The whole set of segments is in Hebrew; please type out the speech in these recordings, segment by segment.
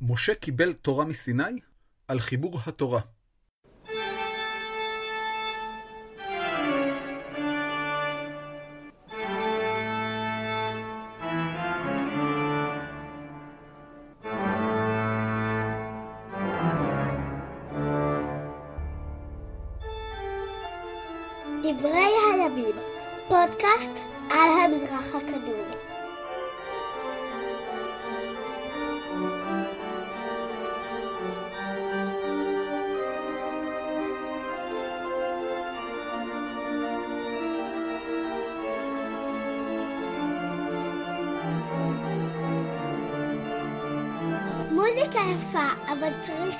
משה קיבל תורה מסיני על חיבור התורה.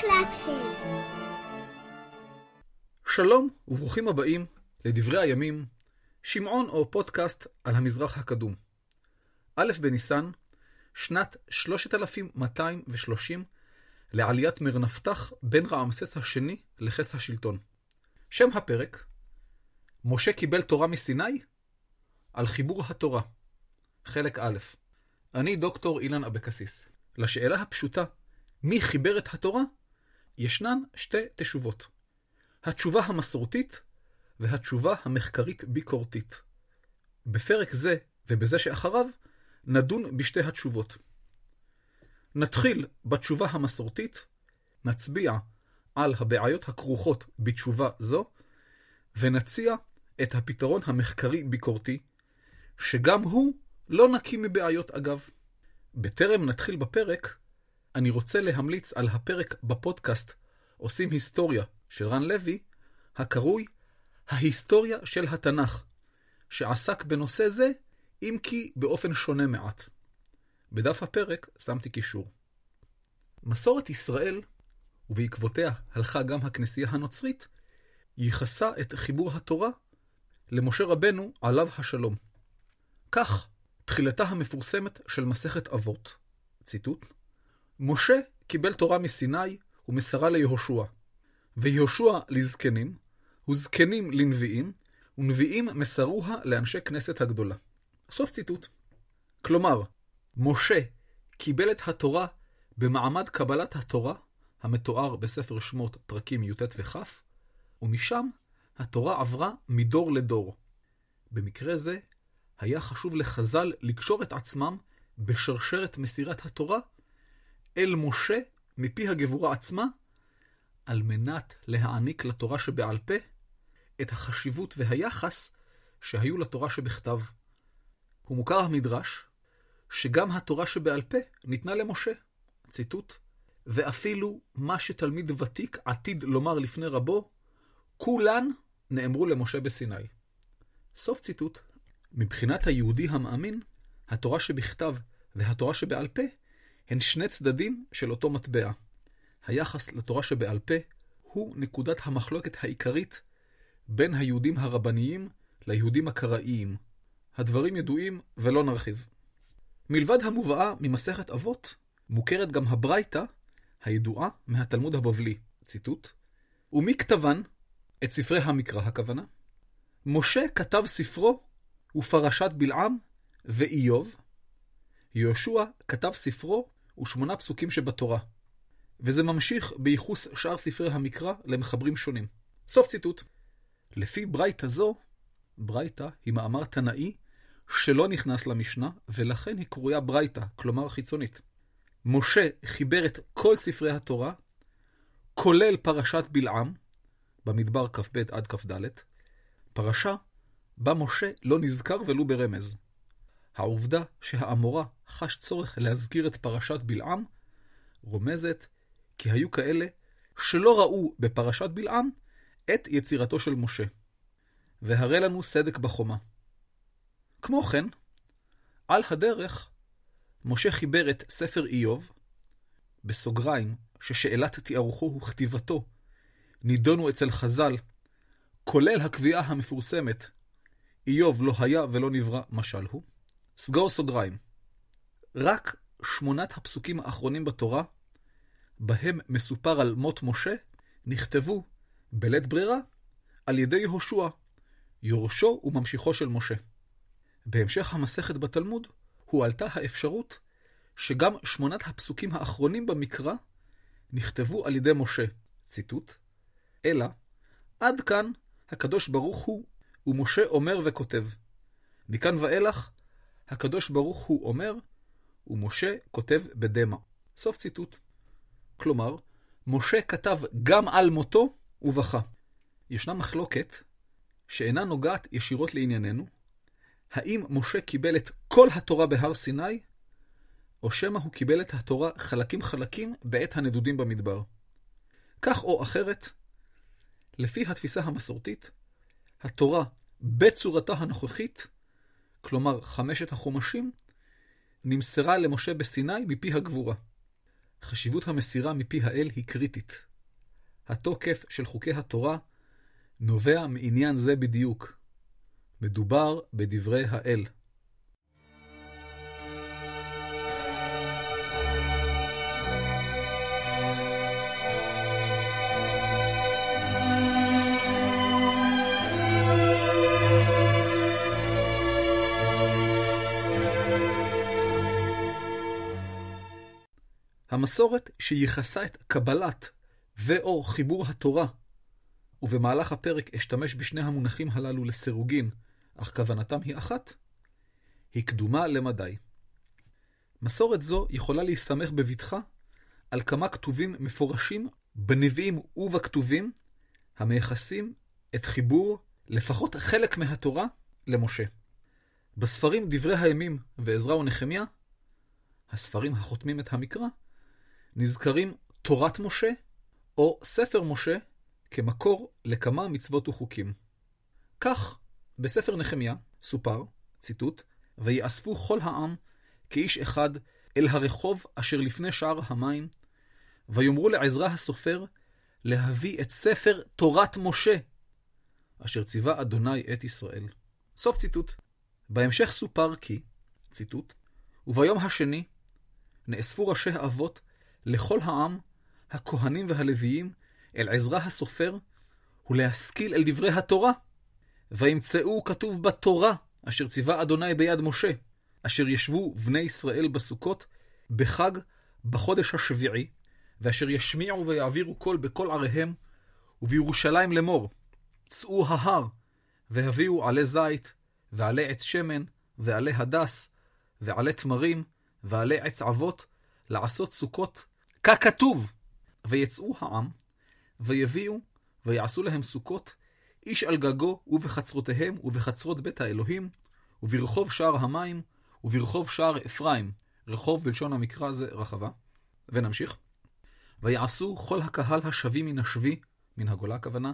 צריך להתחיל. שלום וברוכים הבאים לדברי הימים, שמעון או פודקאסט על המזרח הקדום. א' בניסן, שנת 3230 לעליית מרנפתח בן רעמסס השני לכס השלטון. שם הפרק, משה קיבל תורה מסיני? על חיבור התורה. חלק א', אני דוקטור אילן אבקסיס. לשאלה הפשוטה, מי חיבר את התורה? ישנן שתי תשובות. התשובה המסורתית והתשובה המחקרית-ביקורתית. בפרק זה ובזה שאחריו נדון בשתי התשובות. נתחיל בתשובה המסורתית, נצביע על הבעיות הכרוכות בתשובה זו, ונציע את הפתרון המחקרי-ביקורתי, שגם הוא לא נקי מבעיות אגב. בטרם נתחיל בפרק, אני רוצה להמליץ על הפרק בפודקאסט עושים היסטוריה של רן לוי, הקרוי ההיסטוריה של התנ"ך, שעסק בנושא זה, אם כי באופן שונה מעט. בדף הפרק שמתי קישור. מסורת ישראל, ובעקבותיה הלכה גם הכנסייה הנוצרית, ייחסה את חיבור התורה למשה רבנו עליו השלום. כך, תחילתה המפורסמת של מסכת אבות, ציטוט, משה קיבל תורה מסיני ומסרה ליהושע, ויהושע לזקנים, וזקנים לנביאים, ונביאים מסרוה לאנשי כנסת הגדולה. סוף ציטוט. כלומר, משה קיבל את התורה במעמד קבלת התורה, המתואר בספר שמות פרקים י"ט וכ', ומשם התורה עברה מדור לדור. במקרה זה, היה חשוב לחז"ל לקשור את עצמם בשרשרת מסירת התורה אל משה מפי הגבורה עצמה, על מנת להעניק לתורה שבעל פה את החשיבות והיחס שהיו לתורה שבכתב. הוא מוכר המדרש שגם התורה שבעל פה ניתנה למשה. ציטוט: ואפילו מה שתלמיד ותיק עתיד לומר לפני רבו, כולן נאמרו למשה בסיני. סוף ציטוט. מבחינת היהודי המאמין, התורה שבכתב והתורה שבעל פה הן שני צדדים של אותו מטבע. היחס לתורה שבעל פה הוא נקודת המחלוקת העיקרית בין היהודים הרבניים ליהודים הקראיים. הדברים ידועים ולא נרחיב. מלבד המובאה ממסכת אבות, מוכרת גם הברייתא הידועה מהתלמוד הבבלי, ציטוט, ומי כתבן? את ספרי המקרא הכוונה. משה כתב ספרו ופרשת בלעם ואיוב. יהושע כתב ספרו ושמונה פסוקים שבתורה. וזה ממשיך בייחוס שאר ספרי המקרא למחברים שונים. סוף ציטוט. לפי ברייתא זו, ברייתא היא מאמר תנאי שלא נכנס למשנה, ולכן היא קרויה ברייתא, כלומר חיצונית. משה חיבר את כל ספרי התורה, כולל פרשת בלעם, במדבר כ"ב עד כ"ד, פרשה בה משה לא נזכר ולו ברמז. העובדה שהאמורה חש צורך להזכיר את פרשת בלעם, רומזת כי היו כאלה שלא ראו בפרשת בלעם את יצירתו של משה. והרי לנו סדק בחומה. כמו כן, על הדרך, משה חיבר את ספר איוב, בסוגריים, ששאלת תיארוכו וכתיבתו נידונו אצל חז"ל, כולל הקביעה המפורסמת, איוב לא היה ולא נברא משל הוא, סגור סוגריים. רק שמונת הפסוקים האחרונים בתורה, בהם מסופר על מות משה, נכתבו בלית ברירה על ידי יהושע, יורשו וממשיכו של משה. בהמשך המסכת בתלמוד הועלתה האפשרות שגם שמונת הפסוקים האחרונים במקרא נכתבו על ידי משה. ציטוט: אלא, עד כאן הקדוש ברוך הוא, ומשה אומר וכותב. מכאן ואילך, הקדוש ברוך הוא אומר, ומשה כותב בדמע. סוף ציטוט. כלומר, משה כתב גם על מותו ובכה. ישנה מחלוקת שאינה נוגעת ישירות לענייננו, האם משה קיבל את כל התורה בהר סיני, או שמא הוא קיבל את התורה חלקים חלקים בעת הנדודים במדבר. כך או אחרת, לפי התפיסה המסורתית, התורה בצורתה הנוכחית, כלומר חמשת החומשים, נמסרה למשה בסיני מפי הגבורה. חשיבות המסירה מפי האל היא קריטית. התוקף של חוקי התורה נובע מעניין זה בדיוק. מדובר בדברי האל. המסורת שייחסה את קבלת ו/או חיבור התורה, ובמהלך הפרק אשתמש בשני המונחים הללו לסירוגין, אך כוונתם היא אחת, היא קדומה למדי. מסורת זו יכולה להסתמך בבטחה על כמה כתובים מפורשים בנביאים ובכתובים, המייחסים את חיבור לפחות חלק מהתורה למשה. בספרים דברי הימים ועזרא ונחמיה, הספרים החותמים את המקרא, נזכרים תורת משה או ספר משה כמקור לכמה מצוות וחוקים. כך, בספר נחמיה סופר, ציטוט, ויאספו כל העם כאיש אחד אל הרחוב אשר לפני שער המים, ויאמרו לעזרא הסופר להביא את ספר תורת משה, אשר ציווה אדוני את ישראל. סוף ציטוט. בהמשך סופר כי, ציטוט, וביום השני נאספו ראשי האבות לכל העם, הכהנים והלוויים, אל עזרא הסופר, ולהשכיל אל דברי התורה. וימצאו כתוב בתורה, אשר ציווה אדוני ביד משה, אשר ישבו בני ישראל בסוכות, בחג, בחודש השביעי, ואשר ישמיעו ויעבירו קול בכל עריהם, ובירושלים לאמור, צאו ההר, והביאו עלי זית, ועלי עץ שמן, ועלי הדס, ועלי תמרים, ועלי עץ אבות, לעשות סוכות, ככתוב. ויצאו העם, ויביאו, ויעשו להם סוכות, איש על גגו ובחצרותיהם ובחצרות בית האלוהים, וברחוב שער המים, וברחוב שער אפרים. רחוב בלשון המקרא זה רחבה. ונמשיך. ויעשו כל הקהל השבי מן השבי, מן הגולה הכוונה,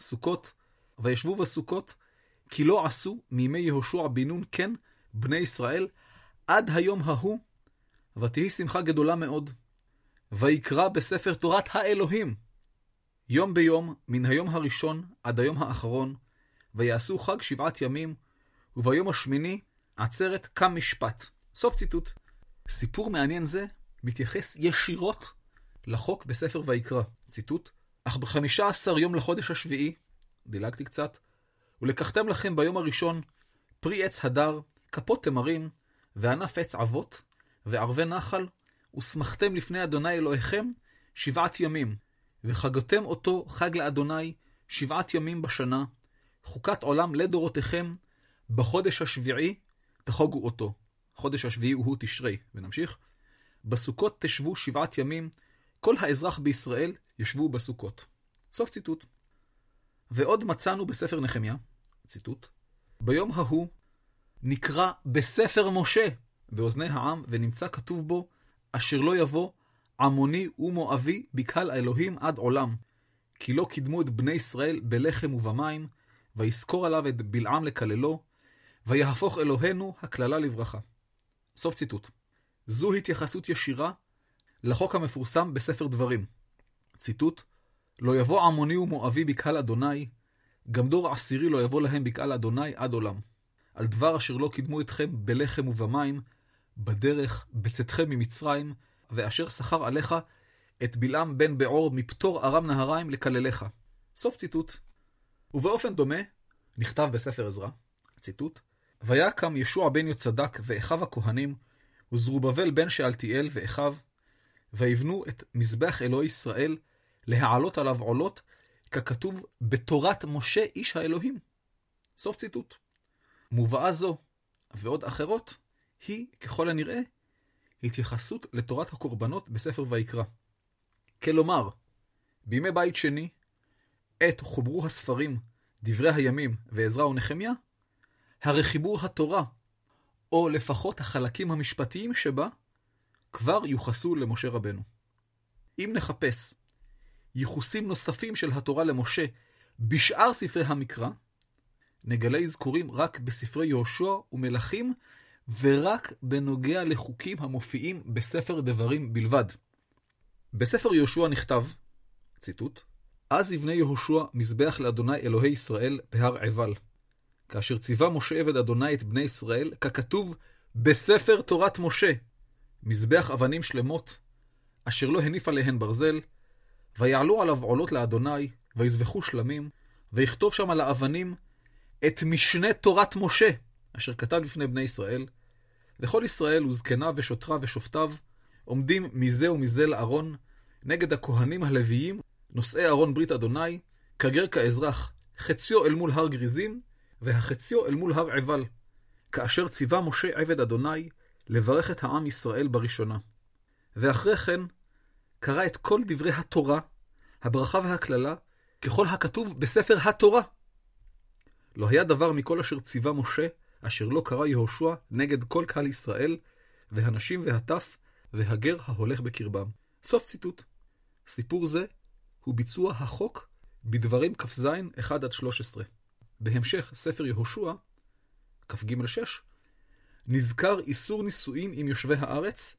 סוכות, וישבו בסוכות, כי לא עשו מימי יהושע בן נון כן בני ישראל עד היום ההוא, ותהי שמחה גדולה מאוד. ויקרא בספר תורת האלוהים. יום ביום, מן היום הראשון עד היום האחרון, ויעשו חג שבעת ימים, וביום השמיני עצרת קם משפט. סוף ציטוט. סיפור מעניין זה מתייחס ישירות לחוק בספר ויקרא. ציטוט: אך בחמישה עשר יום לחודש השביעי, דילגתי קצת, ולקחתם לכם ביום הראשון פרי עץ הדר, כפות תמרים, וענף עץ אבות, וערבי נחל, ושמחתם לפני אדוני אלוהיכם שבעת ימים, וחגתם אותו חג לאדוני שבעת ימים בשנה, חוקת עולם לדורותיכם, בחודש השביעי תחוגו אותו. חודש השביעי הוא תשרי, ונמשיך. בסוכות תשבו שבעת ימים, כל האזרח בישראל ישבו בסוכות. סוף ציטוט. ועוד מצאנו בספר נחמיה, ציטוט, ביום ההוא נקרא בספר משה באוזני העם, ונמצא כתוב בו, אשר לא יבוא עמוני ומואבי בקהל האלוהים עד עולם. כי לא קידמו את בני ישראל בלחם ובמים, ויזכור עליו את בלעם לקללו, ויהפוך אלוהינו הקללה לברכה. סוף ציטוט. זו התייחסות ישירה לחוק המפורסם בספר דברים. ציטוט: לא יבוא עמוני ומואבי בקהל אדוני, גם דור עשירי לא יבוא להם בקהל אדוני עד עולם. על דבר אשר לא קידמו אתכם בלחם ובמים, בדרך בצאתכם ממצרים, ואשר שכר עליך את בלעם בן בעור מפטור ארם נהריים לקלליך. סוף ציטוט. ובאופן דומה, נכתב בספר עזרא, ציטוט, ויקם ישוע בן יוצדק ואחיו הכהנים, וזרובבל בן שאלתיאל ואחיו, ויבנו את מזבח אלוהי ישראל, להעלות עליו עולות, ככתוב בתורת משה איש האלוהים. סוף ציטוט. מובאה זו, ועוד אחרות, היא, ככל הנראה, התייחסות לתורת הקורבנות בספר ויקרא. כלומר, בימי בית שני, עת חוברו הספרים, דברי הימים ועזרא ונחמיה, הרי חיבור התורה, או לפחות החלקים המשפטיים שבה, כבר יוחסו למשה רבנו. אם נחפש ייחוסים נוספים של התורה למשה בשאר ספרי המקרא, נגלה אזכורים רק בספרי יהושע ומלכים, ורק בנוגע לחוקים המופיעים בספר דברים בלבד. בספר יהושע נכתב, ציטוט, אז יבנה יהושע מזבח לאדוני אלוהי ישראל בהר עיבל. כאשר ציווה משה עבד אדוני את בני ישראל, ככתוב בספר תורת משה, מזבח אבנים שלמות, אשר לא הניף עליהן ברזל, ויעלו עליו עולות לאדוני, ויזבחו שלמים, ויכתוב שם על האבנים את משנה תורת משה, אשר כתב לפני בני ישראל, וכל ישראל וזקניו ושוטריו ושופטיו, עומדים מזה ומזה לארון, נגד הכהנים הלוויים, נושאי ארון ברית אדוני, כגר כאזרח, חציו אל מול הר גריזים, והחציו אל מול הר עיבל, כאשר ציווה משה עבד אדוני לברך את העם ישראל בראשונה. ואחרי כן, קרא את כל דברי התורה, הברכה והקללה, ככל הכתוב בספר התורה. לא היה דבר מכל אשר ציווה משה, אשר לא קרא יהושע נגד כל קהל ישראל, והנשים והטף, והגר ההולך בקרבם. סוף ציטוט. סיפור זה הוא ביצוע החוק בדברים כ"ז 1-13. בהמשך ספר יהושע, כ"ג 6, נזכר איסור נישואים עם יושבי הארץ,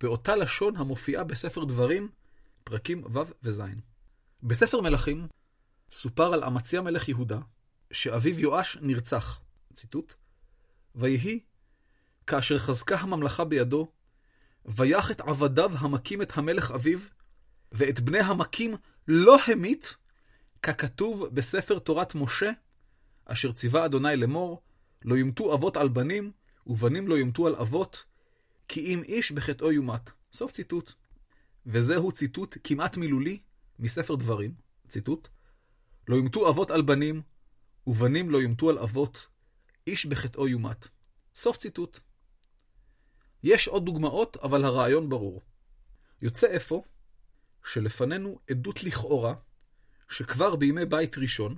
באותה לשון המופיעה בספר דברים, פרקים ו' וז'. בספר מלכים סופר על אמציה מלך יהודה, שאביו יואש נרצח. ציטוט: ויהי, כאשר חזקה הממלכה בידו, ויח את עבדיו המכים את המלך אביו, ואת בני המכים לא המית, ככתוב בספר תורת משה, אשר ציווה אדוני לאמור, לא יומתו אבות על בנים, ובנים לא יומתו על אבות, כי אם איש בחטאו יומת. סוף ציטוט. וזהו ציטוט כמעט מילולי מספר דברים. ציטוט: לא יומתו אבות על בנים, ובנים לא יומתו על אבות, איש בחטאו יומת. סוף ציטוט. יש עוד דוגמאות, אבל הרעיון ברור. יוצא אפוא שלפנינו עדות לכאורה, שכבר בימי בית ראשון,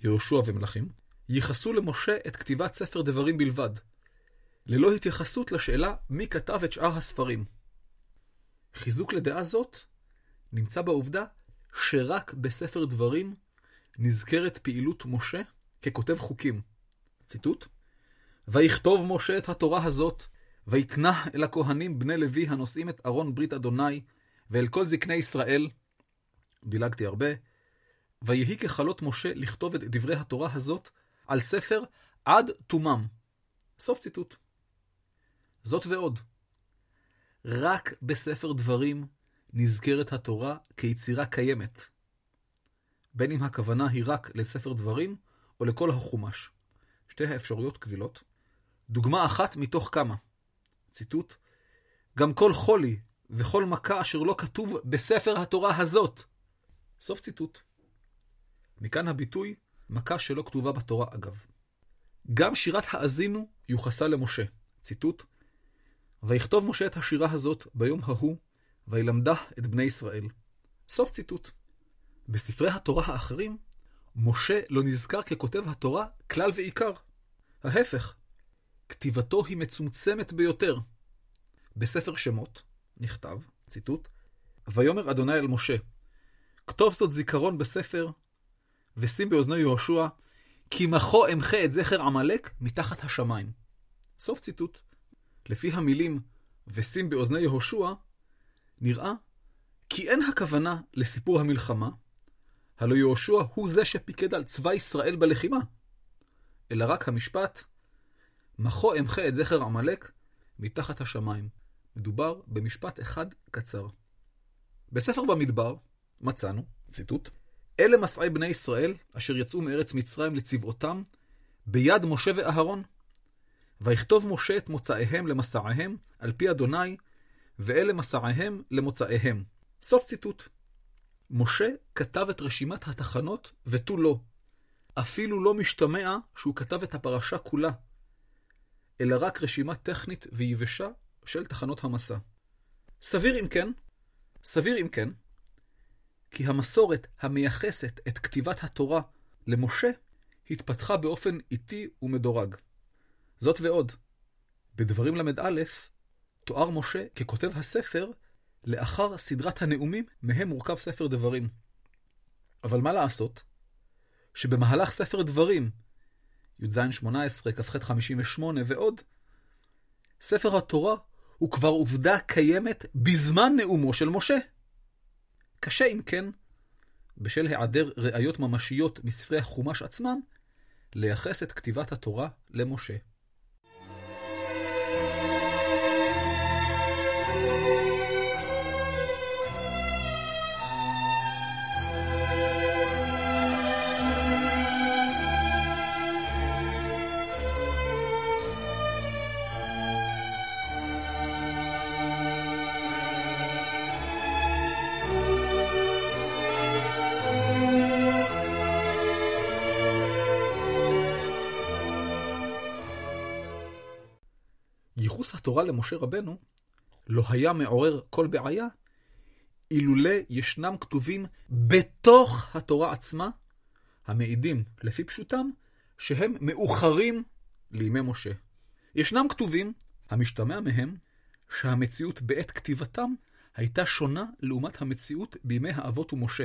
יהושע ומלכים, ייחסו למשה את כתיבת ספר דברים בלבד, ללא התייחסות לשאלה מי כתב את שאר הספרים. חיזוק לדעה זאת נמצא בעובדה שרק בספר דברים נזכרת פעילות משה ככותב חוקים. ציטוט: ויכתוב משה את התורה הזאת, ויתנה אל הכהנים בני לוי הנושאים את ארון ברית אדוני, ואל כל זקני ישראל, דילגתי הרבה, ויהי ככלות משה לכתוב את דברי התורה הזאת על ספר עד תומם. סוף ציטוט. זאת ועוד, רק בספר דברים נזכרת התורה כיצירה קיימת. בין אם הכוונה היא רק לספר דברים, או לכל החומש. שתי האפשרויות קבילות. דוגמה אחת מתוך כמה. ציטוט: גם כל חולי וכל מכה אשר לא כתוב בספר התורה הזאת. סוף ציטוט. מכאן הביטוי מכה שלא כתובה בתורה אגב. גם שירת האזינו יוחסה למשה. ציטוט: ויכתוב משה את השירה הזאת ביום ההוא, וילמדה את בני ישראל. סוף ציטוט. בספרי התורה האחרים, משה לא נזכר ככותב התורה כלל ועיקר. ההפך, כתיבתו היא מצומצמת ביותר. בספר שמות נכתב, ציטוט, ויאמר אדוני אל משה, כתוב זאת זיכרון בספר, ושים באוזנו יהושע, כי מחו אמחה את זכר עמלק מתחת השמיים. סוף ציטוט. לפי המילים ושים באוזני יהושע, נראה כי אין הכוונה לסיפור המלחמה, הלא יהושע הוא זה שפיקד על צבא ישראל בלחימה, אלא רק המשפט, מחו אמחה את זכר עמלק מתחת השמיים. מדובר במשפט אחד קצר. בספר במדבר מצאנו, ציטוט, אלה מסעי בני ישראל אשר יצאו מארץ מצרים לצבאותם ביד משה ואהרון. ויכתוב משה את מוצאיהם למסעיהם, על פי אדוני, ואלה מסעיהם למוצאיהם. סוף ציטוט. משה כתב את רשימת התחנות ותו לא. אפילו לא משתמע שהוא כתב את הפרשה כולה, אלא רק רשימה טכנית ויבשה של תחנות המסע. סביר אם כן, סביר אם כן, כי המסורת המייחסת את כתיבת התורה למשה התפתחה באופן איטי ומדורג. זאת ועוד, בדברים ל"א תואר משה ככותב הספר לאחר סדרת הנאומים מהם מורכב ספר דברים. אבל מה לעשות? שבמהלך ספר דברים, י"ז 18, כ"ח 58 ועוד, ספר התורה הוא כבר עובדה קיימת בזמן נאומו של משה. קשה אם כן, בשל היעדר ראיות ממשיות מספרי החומש עצמם, לייחס את כתיבת התורה למשה. ייחוס התורה למשה רבנו לא היה מעורר כל בעיה, אילולא ישנם כתובים בתוך התורה עצמה, המעידים, לפי פשוטם, שהם מאוחרים לימי משה. ישנם כתובים, המשתמע מהם, שהמציאות בעת כתיבתם הייתה שונה לעומת המציאות בימי האבות ומשה.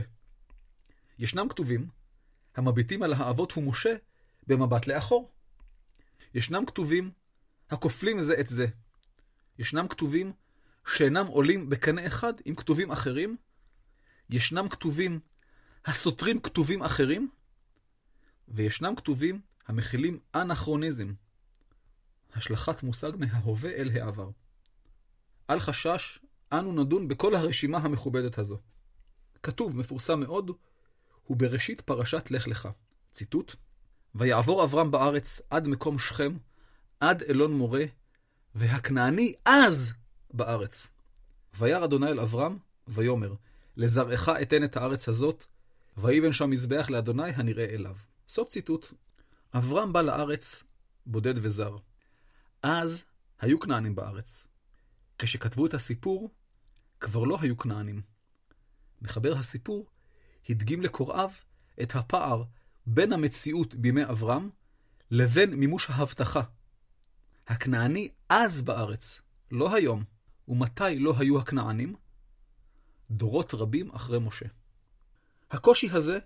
ישנם כתובים המביטים על האבות ומשה במבט לאחור. ישנם כתובים הכופלים זה את זה. ישנם כתובים שאינם עולים בקנה אחד עם כתובים אחרים. ישנם כתובים הסותרים כתובים אחרים. וישנם כתובים המכילים אנכרוניזם, השלכת מושג מההווה אל העבר. אל חשש, אנו נדון בכל הרשימה המכובדת הזו. כתוב, מפורסם מאוד, הוא בראשית פרשת לך לך. ציטוט: ויעבור אברהם בארץ עד מקום שכם, עד אלון מורה, והכנעני אז בארץ. וירא אדוני אל אברהם, ויאמר, לזרעך אתן את הארץ הזאת, ויבן שם מזבח לאדוני הנראה אליו. סוף ציטוט. אברהם בא לארץ בודד וזר. אז היו כנענים בארץ. כשכתבו את הסיפור, כבר לא היו כנענים. מחבר הסיפור הדגים לקוראיו את הפער בין המציאות בימי אברהם לבין מימוש ההבטחה. הכנעני אז בארץ, לא היום. ומתי לא היו הכנענים? דורות רבים אחרי משה. הקושי הזה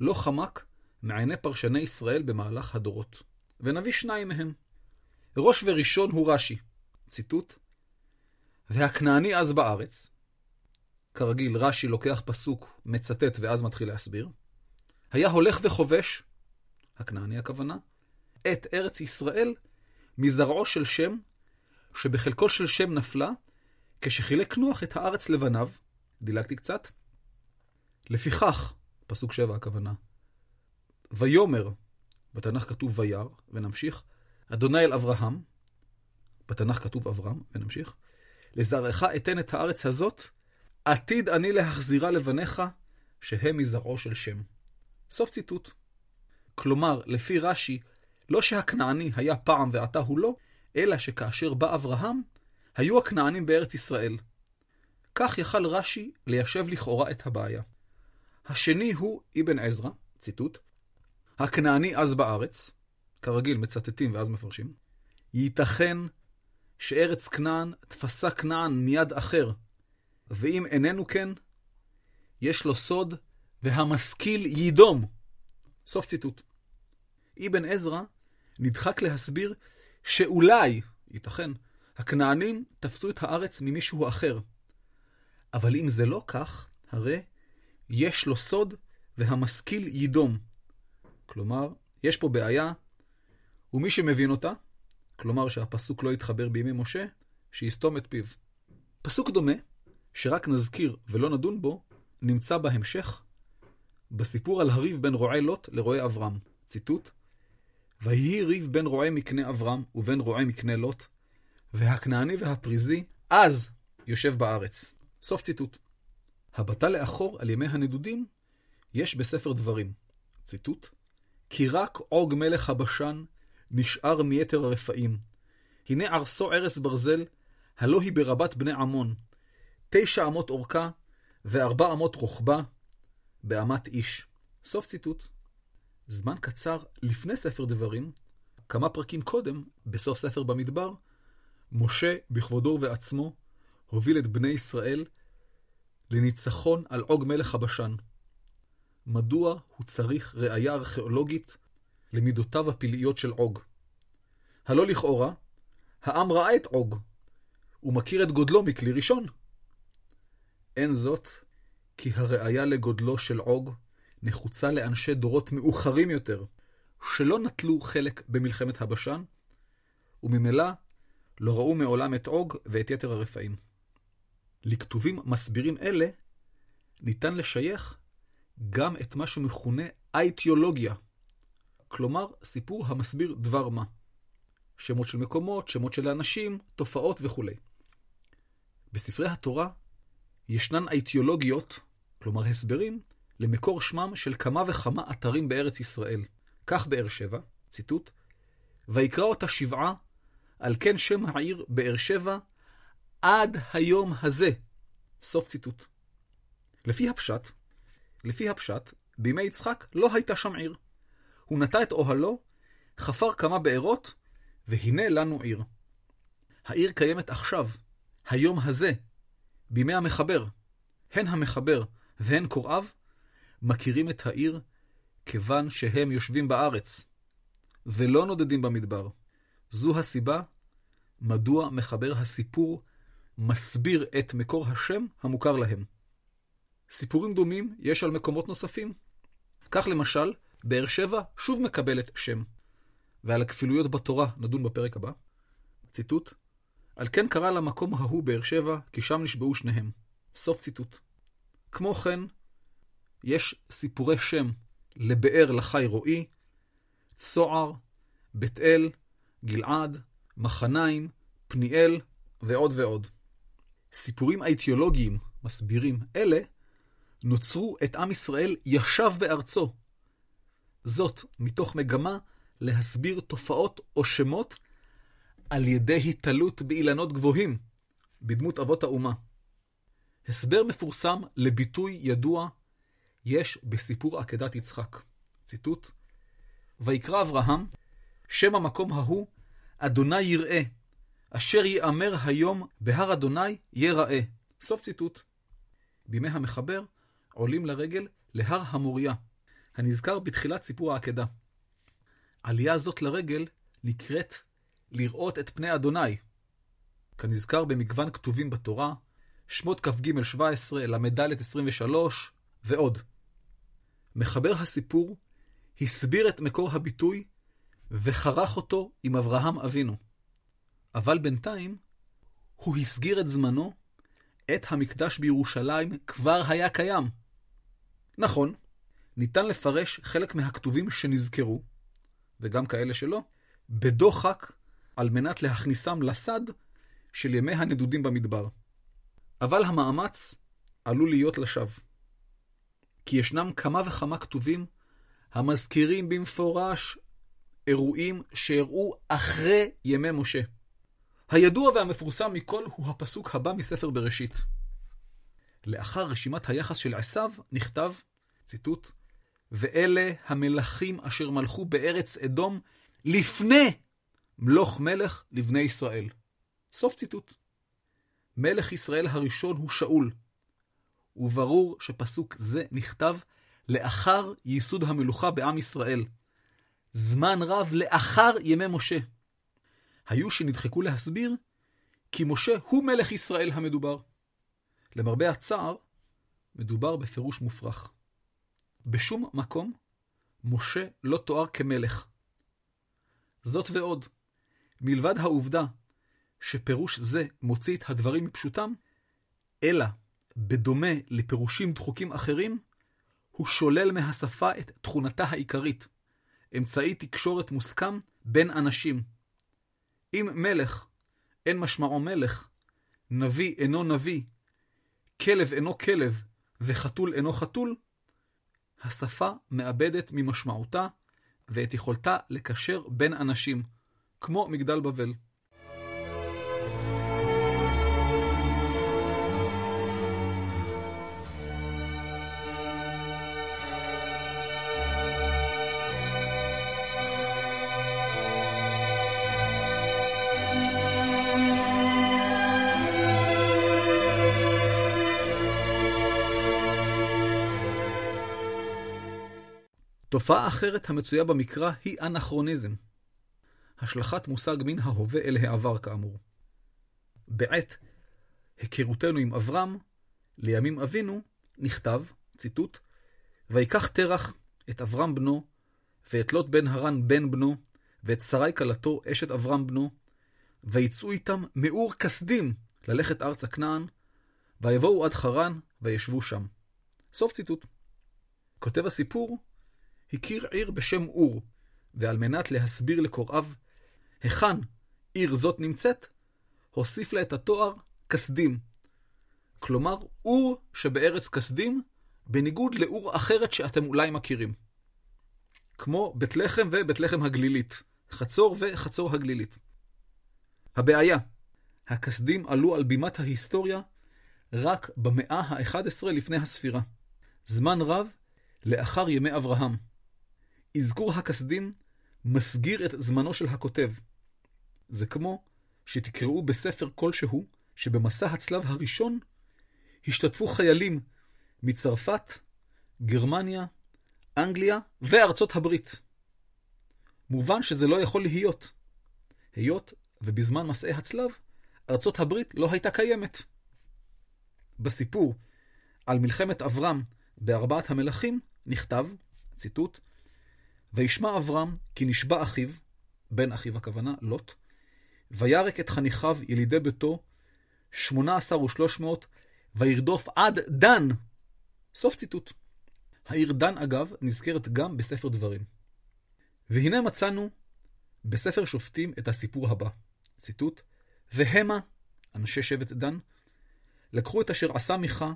לא חמק מעיני פרשני ישראל במהלך הדורות, ונביא שניים מהם. ראש וראשון הוא רש"י, ציטוט: והכנעני אז בארץ, כרגיל רש"י לוקח פסוק, מצטט ואז מתחיל להסביר, היה הולך וכובש, הכנעני הכוונה, את ארץ ישראל מזרעו של שם, שבחלקו של שם נפלה, כשחילק נוח את הארץ לבניו, דילגתי קצת, לפיכך, פסוק שבע הכוונה, ויאמר, בתנ"ך כתוב וירא, ונמשיך, אדוני אל אברהם, בתנ"ך כתוב אברהם, ונמשיך, לזרעך אתן את הארץ הזאת, עתיד אני להחזירה לבניך, שהם מזרעו של שם. סוף ציטוט. כלומר, לפי רש"י, לא שהכנעני היה פעם ועתה הוא לא, אלא שכאשר בא אברהם, היו הכנענים בארץ ישראל. כך יכל רש"י ליישב לכאורה את הבעיה. השני הוא אבן עזרא, ציטוט, הכנעני אז בארץ, כרגיל מצטטים ואז מפרשים, ייתכן שארץ כנען תפסה כנען מיד אחר, ואם איננו כן, יש לו סוד, והמשכיל יידום. סוף ציטוט. אבן עזרא נדחק להסביר שאולי, ייתכן, הכנענים תפסו את הארץ ממישהו אחר. אבל אם זה לא כך, הרי יש לו סוד והמשכיל יידום. כלומר, יש פה בעיה, ומי שמבין אותה, כלומר שהפסוק לא יתחבר בימי משה, שיסתום את פיו. פסוק דומה, שרק נזכיר ולא נדון בו, נמצא בהמשך, בסיפור על הריב בין רועי לוט לרועי אברהם. ציטוט: ויהי ריב בין רועי מקנה אברהם ובין רועי מקנה לוט, והכנעני והפריזי אז יושב בארץ. סוף ציטוט. הבטה לאחור על ימי הנדודים יש בספר דברים. ציטוט: כי רק עוג מלך הבשן נשאר מיתר הרפאים. הנה ערסו ערש ברזל, הלא היא ברבת בני עמון. תשע אמות אורכה וארבע אמות רוחבה, באמת איש. סוף ציטוט. זמן קצר לפני ספר דברים, כמה פרקים קודם, בסוף ספר במדבר, משה, בכבודו ובעצמו, הוביל את בני ישראל לניצחון על עוג מלך הבשן. מדוע הוא צריך ראייה ארכיאולוגית למידותיו הפלאיות של עוג? הלא לכאורה, העם ראה את עוג, ומכיר את גודלו מכלי ראשון. אין זאת, כי הראייה לגודלו של עוג נחוצה לאנשי דורות מאוחרים יותר, שלא נטלו חלק במלחמת הבשן, וממילא לא ראו מעולם את עוג ואת יתר הרפאים. לכתובים מסבירים אלה ניתן לשייך גם את מה שמכונה האיטיולוגיה, כלומר סיפור המסביר דבר מה. שמות של מקומות, שמות של אנשים, תופעות וכו'. בספרי התורה ישנן האיטיולוגיות, כלומר הסברים, למקור שמם של כמה וכמה אתרים בארץ ישראל. כך באר שבע, ציטוט, ויקרא אותה שבעה, על כן שם העיר באר שבע עד היום הזה. סוף ציטוט. לפי הפשט, לפי הפשט, בימי יצחק לא הייתה שם עיר. הוא נטע את אוהלו, חפר כמה בארות, והנה לנו עיר. העיר קיימת עכשיו, היום הזה, בימי המחבר. הן המחבר והן קוראיו מכירים את העיר כיוון שהם יושבים בארץ, ולא נודדים במדבר. זו הסיבה מדוע מחבר הסיפור מסביר את מקור השם המוכר להם. סיפורים דומים יש על מקומות נוספים. כך למשל, באר שבע שוב מקבלת שם, ועל הכפילויות בתורה נדון בפרק הבא. ציטוט: על כן קרא למקום ההוא באר שבע, כי שם נשבעו שניהם. סוף ציטוט. כמו כן, יש סיפורי שם לבאר לחי רועי, צוער, בית אל, גלעד, מחניים, פניאל ועוד ועוד. סיפורים האיטיולוגיים מסבירים אלה נוצרו את עם ישראל ישב בארצו. זאת מתוך מגמה להסביר תופעות או שמות על ידי התעלות באילנות גבוהים, בדמות אבות האומה. הסבר מפורסם לביטוי ידוע יש בסיפור עקדת יצחק. ציטוט: ויקרא אברהם, שם המקום ההוא, אדוני יראה, אשר יאמר היום בהר אדוני יראה. סוף ציטוט. בימי המחבר עולים לרגל להר המוריה, הנזכר בתחילת סיפור העקדה. עלייה זאת לרגל נקראת לראות את פני אדוני, כנזכר במגוון כתובים בתורה, שמות כ"ג 17, ל"ד 23 ועוד. מחבר הסיפור הסביר את מקור הביטוי וחרך אותו עם אברהם אבינו. אבל בינתיים הוא הסגיר את זמנו, את המקדש בירושלים כבר היה קיים. נכון, ניתן לפרש חלק מהכתובים שנזכרו, וגם כאלה שלא, בדוחק על מנת להכניסם לסד של ימי הנדודים במדבר. אבל המאמץ עלול להיות לשווא. כי ישנם כמה וכמה כתובים המזכירים במפורש אירועים שאירעו אחרי ימי משה. הידוע והמפורסם מכל הוא הפסוק הבא מספר בראשית. לאחר רשימת היחס של עשיו נכתב, ציטוט, ואלה המלכים אשר מלכו בארץ אדום לפני מלוך מלך לבני ישראל. סוף ציטוט. מלך ישראל הראשון הוא שאול, וברור שפסוק זה נכתב לאחר ייסוד המלוכה בעם ישראל, זמן רב לאחר ימי משה. היו שנדחקו להסביר כי משה הוא מלך ישראל המדובר. למרבה הצער, מדובר בפירוש מופרך. בשום מקום משה לא תואר כמלך. זאת ועוד, מלבד העובדה שפירוש זה מוציא את הדברים מפשוטם, אלא בדומה לפירושים דחוקים אחרים, הוא שולל מהשפה את תכונתה העיקרית, אמצעי תקשורת מוסכם בין אנשים. אם מלך אין משמעו מלך, נביא אינו נביא, כלב אינו כלב וחתול אינו חתול, השפה מאבדת ממשמעותה ואת יכולתה לקשר בין אנשים, כמו מגדל בבל. תופעה אחרת המצויה במקרא היא אנכרוניזם. השלכת מושג מן ההווה אל העבר כאמור. בעת היכרותנו עם אברהם, לימים אבינו, נכתב, ציטוט, ויקח תרח את אברהם בנו, ואת לוט בן הרן בן בנו, ואת שרי כלתו אשת אברהם בנו, ויצאו איתם מאור כסדים ללכת ארצה כנען, ויבואו עד חרן, וישבו שם. סוף ציטוט. כותב הסיפור, הכיר עיר בשם אור, ועל מנת להסביר לקוראיו היכן עיר זאת נמצאת, הוסיף לה את התואר כסדים. כלומר, אור שבארץ כסדים, בניגוד לאור אחרת שאתם אולי מכירים. כמו בית לחם ובית לחם הגלילית, חצור וחצור הגלילית. הבעיה, הכסדים עלו על בימת ההיסטוריה רק במאה ה-11 לפני הספירה, זמן רב לאחר ימי אברהם. אזכור הכסדים מסגיר את זמנו של הכותב. זה כמו שתקראו בספר כלשהו שבמסע הצלב הראשון השתתפו חיילים מצרפת, גרמניה, אנגליה וארצות הברית. מובן שזה לא יכול להיות, היות ובזמן מסעי הצלב ארצות הברית לא הייתה קיימת. בסיפור על מלחמת אברהם בארבעת המלכים נכתב, ציטוט, וישמע אברהם כי נשבע אחיו, בן אחיו הכוונה, לוט, וירק את חניכיו ילידי ביתו, שמונה עשר ושלוש מאות, וירדוף עד דן. סוף ציטוט. העיר דן, אגב, נזכרת גם בספר דברים. והנה מצאנו בספר שופטים את הסיפור הבא, ציטוט, והמה, אנשי שבט דן, לקחו את אשר עשה מיכה,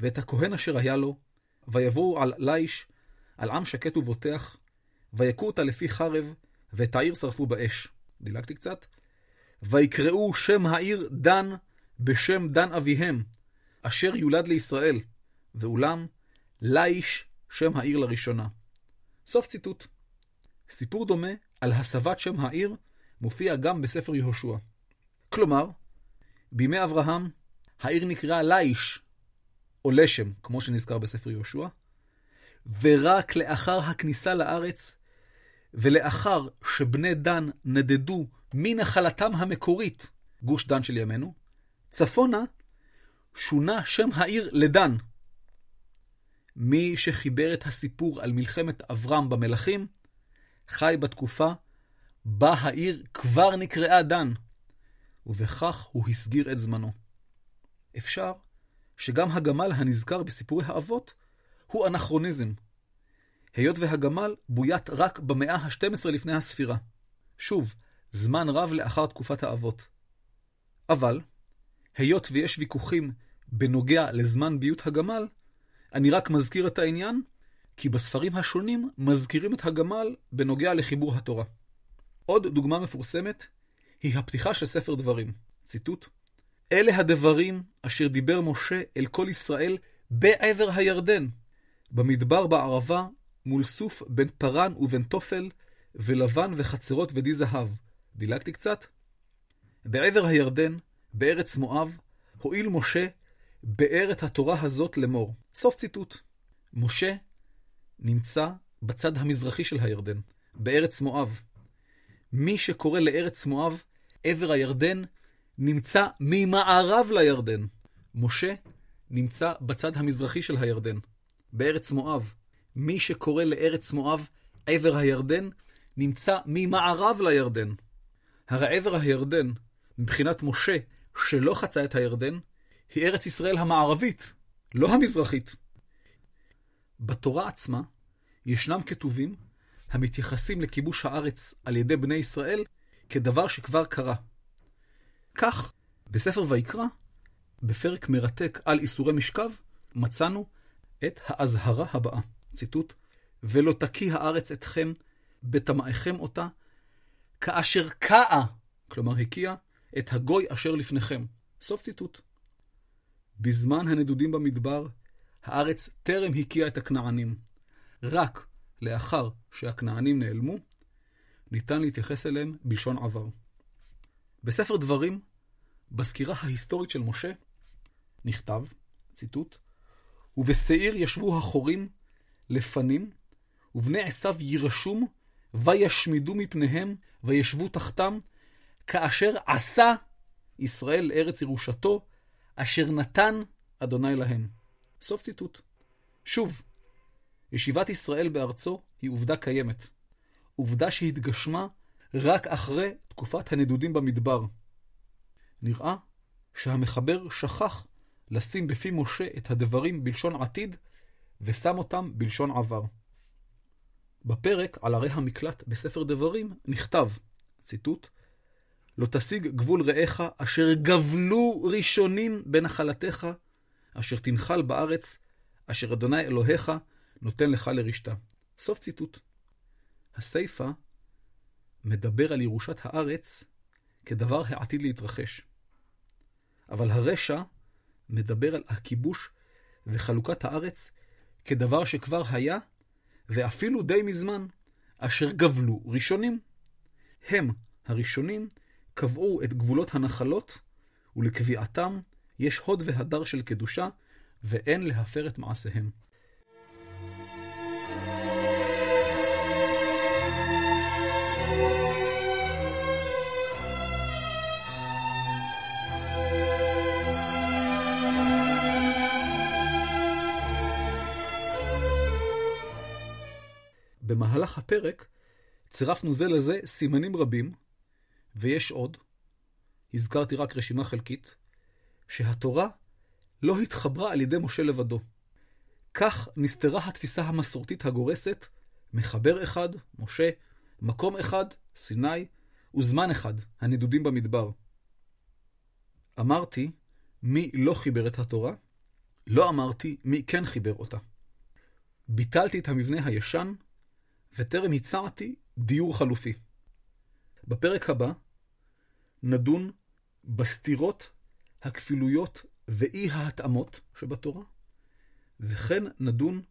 ואת הכהן אשר היה לו, ויבואו על ליש, על עם שקט ובוטח, ויכו אותה לפי חרב, ואת העיר שרפו באש. דילגתי קצת. ויקראו שם העיר דן בשם דן אביהם, אשר יולד לישראל, ואולם ליש שם העיר לראשונה. סוף ציטוט. סיפור דומה על הסבת שם העיר מופיע גם בספר יהושע. כלומר, בימי אברהם העיר נקראה ליש, או לשם, כמו שנזכר בספר יהושע, ורק לאחר הכניסה לארץ ולאחר שבני דן נדדו מנחלתם המקורית, גוש דן של ימינו, צפונה שונה שם העיר לדן. מי שחיבר את הסיפור על מלחמת אברהם במלכים, חי בתקופה בה העיר כבר נקראה דן, ובכך הוא הסגיר את זמנו. אפשר שגם הגמל הנזכר בסיפורי האבות הוא אנכרוניזם. היות והגמל בוית רק במאה ה-12 לפני הספירה. שוב, זמן רב לאחר תקופת האבות. אבל, היות ויש ויכוחים בנוגע לזמן ביות הגמל, אני רק מזכיר את העניין, כי בספרים השונים מזכירים את הגמל בנוגע לחיבור התורה. עוד דוגמה מפורסמת היא הפתיחה של ספר דברים. ציטוט: אלה הדברים אשר דיבר משה אל כל ישראל בעבר הירדן, במדבר בערבה מול סוף בין פרן ובין תופל, ולבן וחצרות ודי זהב. דילגתי קצת? בעבר הירדן, בארץ מואב, הואיל משה באר את התורה הזאת לאמור. סוף ציטוט. משה נמצא בצד המזרחי של הירדן, בארץ מואב. מי שקורא לארץ מואב, עבר הירדן, נמצא ממערב לירדן. משה נמצא בצד המזרחי של הירדן, בארץ מואב. מי שקורא לארץ מואב עבר הירדן, נמצא ממערב לירדן. הרי עבר הירדן, מבחינת משה, שלא חצה את הירדן, היא ארץ ישראל המערבית, לא המזרחית. בתורה עצמה ישנם כתובים המתייחסים לכיבוש הארץ על ידי בני ישראל כדבר שכבר קרה. כך, בספר ויקרא, בפרק מרתק על איסורי משכב, מצאנו את האזהרה הבאה, ציטוט, ולא תקיא הארץ אתכם, בטמאיכם אותה, כאשר קעה, כלומר הקיאה, את הגוי אשר לפניכם. סוף ציטוט. בזמן הנדודים במדבר, הארץ טרם הקיאה את הכנענים. רק לאחר שהכנענים נעלמו, ניתן להתייחס אליהם בלשון עבר. בספר דברים, בסקירה ההיסטורית של משה, נכתב, ציטוט, ובשעיר ישבו החורים לפנים, ובני עשיו יירשום, וישמידו מפניהם, וישבו תחתם, כאשר עשה ישראל לארץ ירושתו, אשר נתן אדוני להם. סוף ציטוט. שוב, ישיבת ישראל בארצו היא עובדה קיימת. עובדה שהתגשמה רק אחרי תקופת הנדודים במדבר. נראה שהמחבר שכח לשים בפי משה את הדברים בלשון עתיד, ושם אותם בלשון עבר. בפרק על ערי המקלט בספר דברים נכתב, ציטוט, לא תשיג גבול רעך אשר גבלו ראשונים בנחלתך, אשר תנחל בארץ, אשר אדוני אלוהיך נותן לך לרשתה. סוף ציטוט. הסיפא מדבר על ירושת הארץ כדבר העתיד להתרחש. אבל הרשע מדבר על הכיבוש וחלוקת הארץ כדבר שכבר היה, ואפילו די מזמן, אשר גבלו ראשונים. הם, הראשונים, קבעו את גבולות הנחלות, ולקביעתם יש הוד והדר של קדושה, ואין להפר את מעשיהם. במהלך הפרק צירפנו זה לזה סימנים רבים, ויש עוד, הזכרתי רק רשימה חלקית, שהתורה לא התחברה על ידי משה לבדו. כך נסתרה התפיסה המסורתית הגורסת, מחבר אחד, משה, מקום אחד, סיני, וזמן אחד, הנדודים במדבר. אמרתי, מי לא חיבר את התורה? לא אמרתי מי כן חיבר אותה. ביטלתי את המבנה הישן, וטרם הצעתי דיור חלופי. בפרק הבא נדון בסתירות, הכפילויות ואי ההתאמות שבתורה, וכן נדון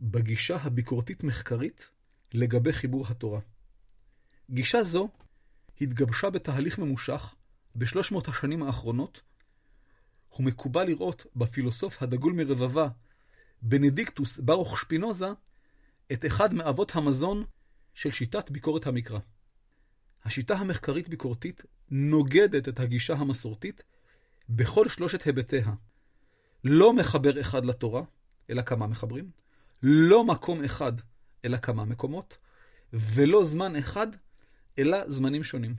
בגישה הביקורתית-מחקרית לגבי חיבור התורה. גישה זו התגבשה בתהליך ממושך בשלוש מאות השנים האחרונות, ומקובל לראות בפילוסוף הדגול מרבבה, בנדיקטוס ברוך שפינוזה, את אחד מאבות המזון של שיטת ביקורת המקרא. השיטה המחקרית-ביקורתית נוגדת את הגישה המסורתית בכל שלושת היבטיה. לא מחבר אחד לתורה, אלא כמה מחברים, לא מקום אחד, אלא כמה מקומות, ולא זמן אחד, אלא זמנים שונים.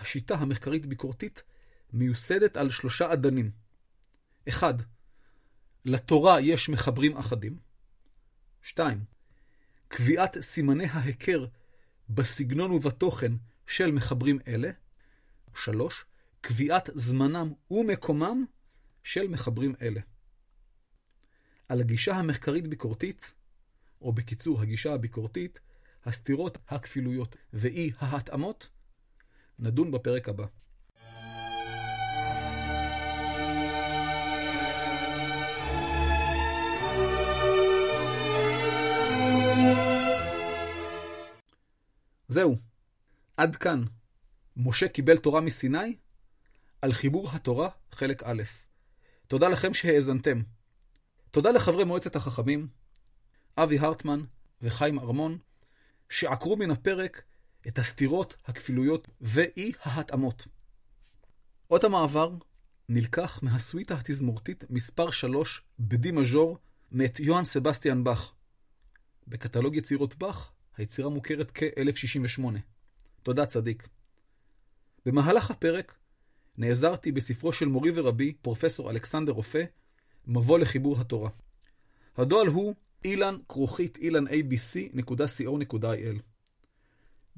השיטה המחקרית-ביקורתית מיוסדת על שלושה אדנים. אחד, לתורה יש מחברים אחדים. שתיים, קביעת סימני ההיכר בסגנון ובתוכן של מחברים אלה. שלוש, קביעת זמנם ומקומם של מחברים אלה. על הגישה המחקרית-ביקורתית, או בקיצור, הגישה הביקורתית, הסתירות, הכפילויות ואי ההתאמות, נדון בפרק הבא. זהו, עד כאן. משה קיבל תורה מסיני על חיבור התורה, חלק א'. תודה לכם שהאזנתם. תודה לחברי מועצת החכמים, אבי הרטמן וחיים ארמון, שעקרו מן הפרק את הסתירות, הכפילויות ואי ההתאמות. אות המעבר נלקח מהסוויטה התזמורתית מספר 3 בדי מז'ור מאת יוהאן סבסטיאן באך. בקטלוג יצירות באך היצירה מוכרת כ-1068. תודה צדיק. במהלך הפרק נעזרתי בספרו של מורי ורבי, פרופסור אלכסנדר רופא, מבוא לחיבור התורה. הדועל הוא אילן כרוכית ilanabc.co.il.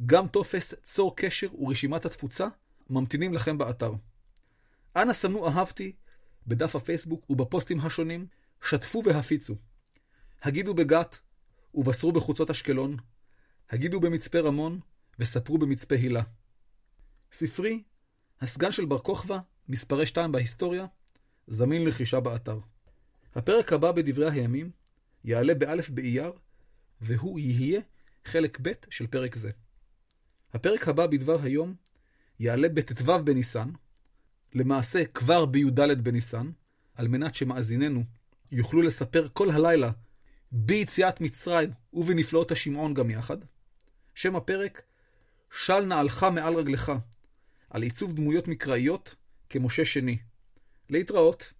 גם טופס צור קשר ורשימת התפוצה ממתינים לכם באתר. אנא סמנו אהבתי בדף הפייסבוק ובפוסטים השונים, שתפו והפיצו. הגידו בגת ובשרו בחוצות אשקלון, הגידו במצפה רמון וספרו במצפה הילה. ספרי, הסגן של בר כוכבא, מספרי 2 בהיסטוריה, זמין לרכישה באתר. הפרק הבא בדברי הימים יעלה באלף באייר, והוא יהיה חלק ב' של פרק זה. הפרק הבא בדבר היום יעלה בט"ו בניסן, למעשה כבר בי"ד בניסן, על מנת שמאזיננו יוכלו לספר כל הלילה ביציאת מצרים ובנפלאות השמעון גם יחד. שם הפרק, של נעלך מעל רגלך, על עיצוב דמויות מקראיות כמשה שני. להתראות.